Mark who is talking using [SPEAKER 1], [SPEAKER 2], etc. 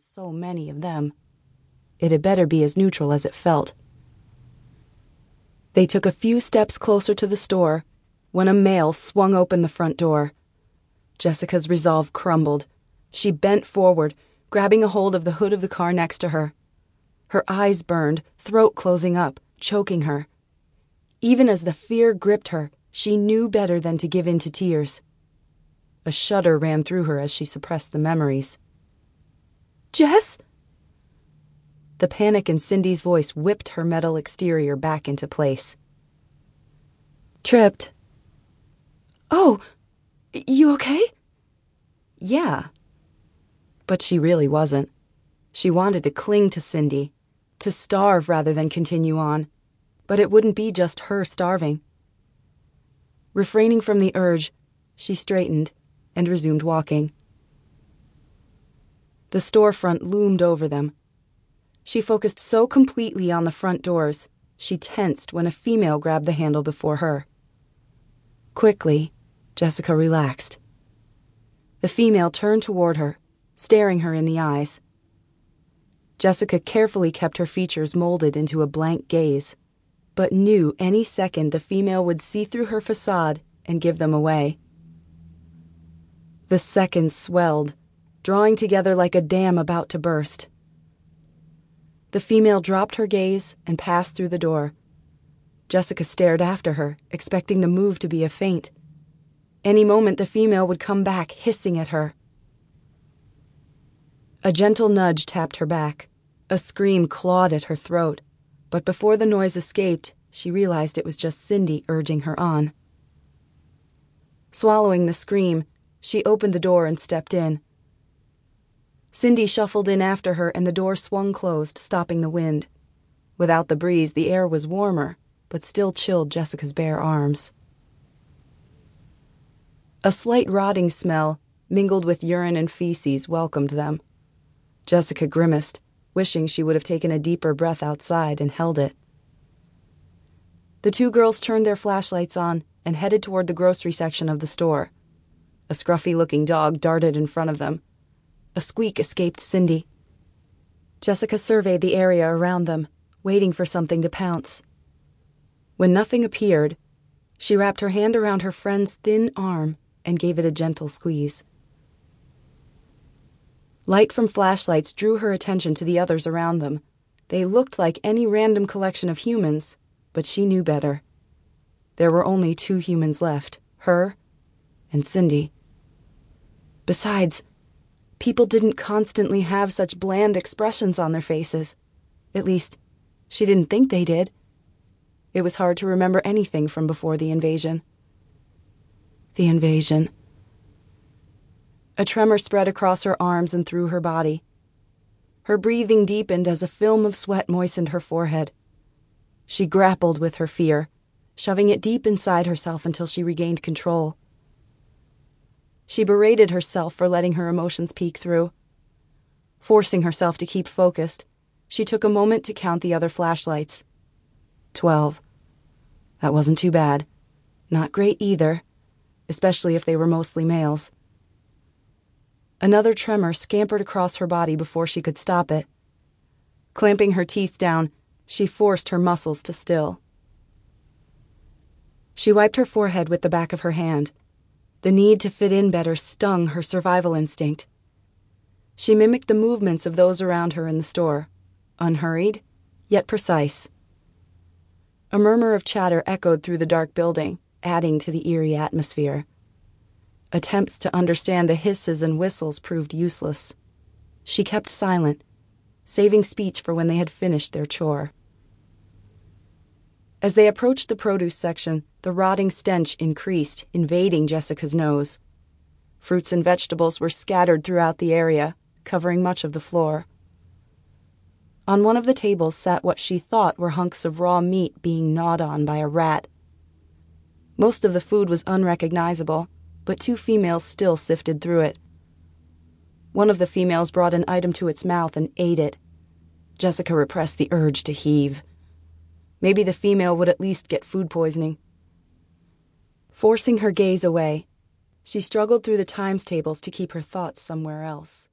[SPEAKER 1] so many of them. It had better be as neutral as it felt. They took a few steps closer to the store when a male swung open the front door. Jessica's resolve crumbled. She bent forward, grabbing a hold of the hood of the car next to her. Her eyes burned, throat closing up, choking her. Even as the fear gripped her, she knew better than to give in to tears. A shudder ran through her as she suppressed the memories. Jess? The panic in Cindy's voice whipped her metal exterior back into place. Tripped. Oh, you okay? Yeah. But she really wasn't. She wanted to cling to Cindy, to starve rather than continue on. But it wouldn't be just her starving. Refraining from the urge, she straightened and resumed walking. The storefront loomed over them. She focused so completely on the front doors, she tensed when a female grabbed the handle before her. Quickly, Jessica relaxed. The female turned toward her, staring her in the eyes. Jessica carefully kept her features molded into a blank gaze, but knew any second the female would see through her facade and give them away. The seconds swelled, drawing together like a dam about to burst. The female dropped her gaze and passed through the door. Jessica stared after her, expecting the move to be a feint. Any moment the female would come back, hissing at her. A gentle nudge tapped her back. A scream clawed at her throat, but before the noise escaped, she realized it was just Cindy urging her on. Swallowing the scream, she opened the door and stepped in. Cindy shuffled in after her, and the door swung closed, stopping the wind. Without the breeze, the air was warmer, but still chilled Jessica's bare arms. A slight rotting smell, mingled with urine and feces, welcomed them. Jessica grimaced, wishing she would have taken a deeper breath outside and held it. The two girls turned their flashlights on and headed toward the grocery section of the store. A scruffy looking dog darted in front of them. A squeak escaped Cindy. Jessica surveyed the area around them, waiting for something to pounce. When nothing appeared, she wrapped her hand around her friend's thin arm and gave it a gentle squeeze. Light from flashlights drew her attention to the others around them. They looked like any random collection of humans, but she knew better. There were only two humans left her and Cindy. Besides, people didn't constantly have such bland expressions on their faces. At least, she didn't think they did. It was hard to remember anything from before the invasion. The invasion. A tremor spread across her arms and through her body. Her breathing deepened as a film of sweat moistened her forehead. She grappled with her fear, shoving it deep inside herself until she regained control. She berated herself for letting her emotions peek through. Forcing herself to keep focused, she took a moment to count the other flashlights. Twelve. That wasn't too bad. Not great either, especially if they were mostly males. Another tremor scampered across her body before she could stop it. Clamping her teeth down, she forced her muscles to still. She wiped her forehead with the back of her hand. The need to fit in better stung her survival instinct. She mimicked the movements of those around her in the store, unhurried, yet precise. A murmur of chatter echoed through the dark building, adding to the eerie atmosphere. Attempts to understand the hisses and whistles proved useless. She kept silent, saving speech for when they had finished their chore. As they approached the produce section, the rotting stench increased, invading Jessica's nose. Fruits and vegetables were scattered throughout the area, covering much of the floor. On one of the tables sat what she thought were hunks of raw meat being gnawed on by a rat. Most of the food was unrecognizable, but two females still sifted through it. One of the females brought an item to its mouth and ate it. Jessica repressed the urge to heave. Maybe the female would at least get food poisoning. Forcing her gaze away, she struggled through the times tables to keep her thoughts somewhere else.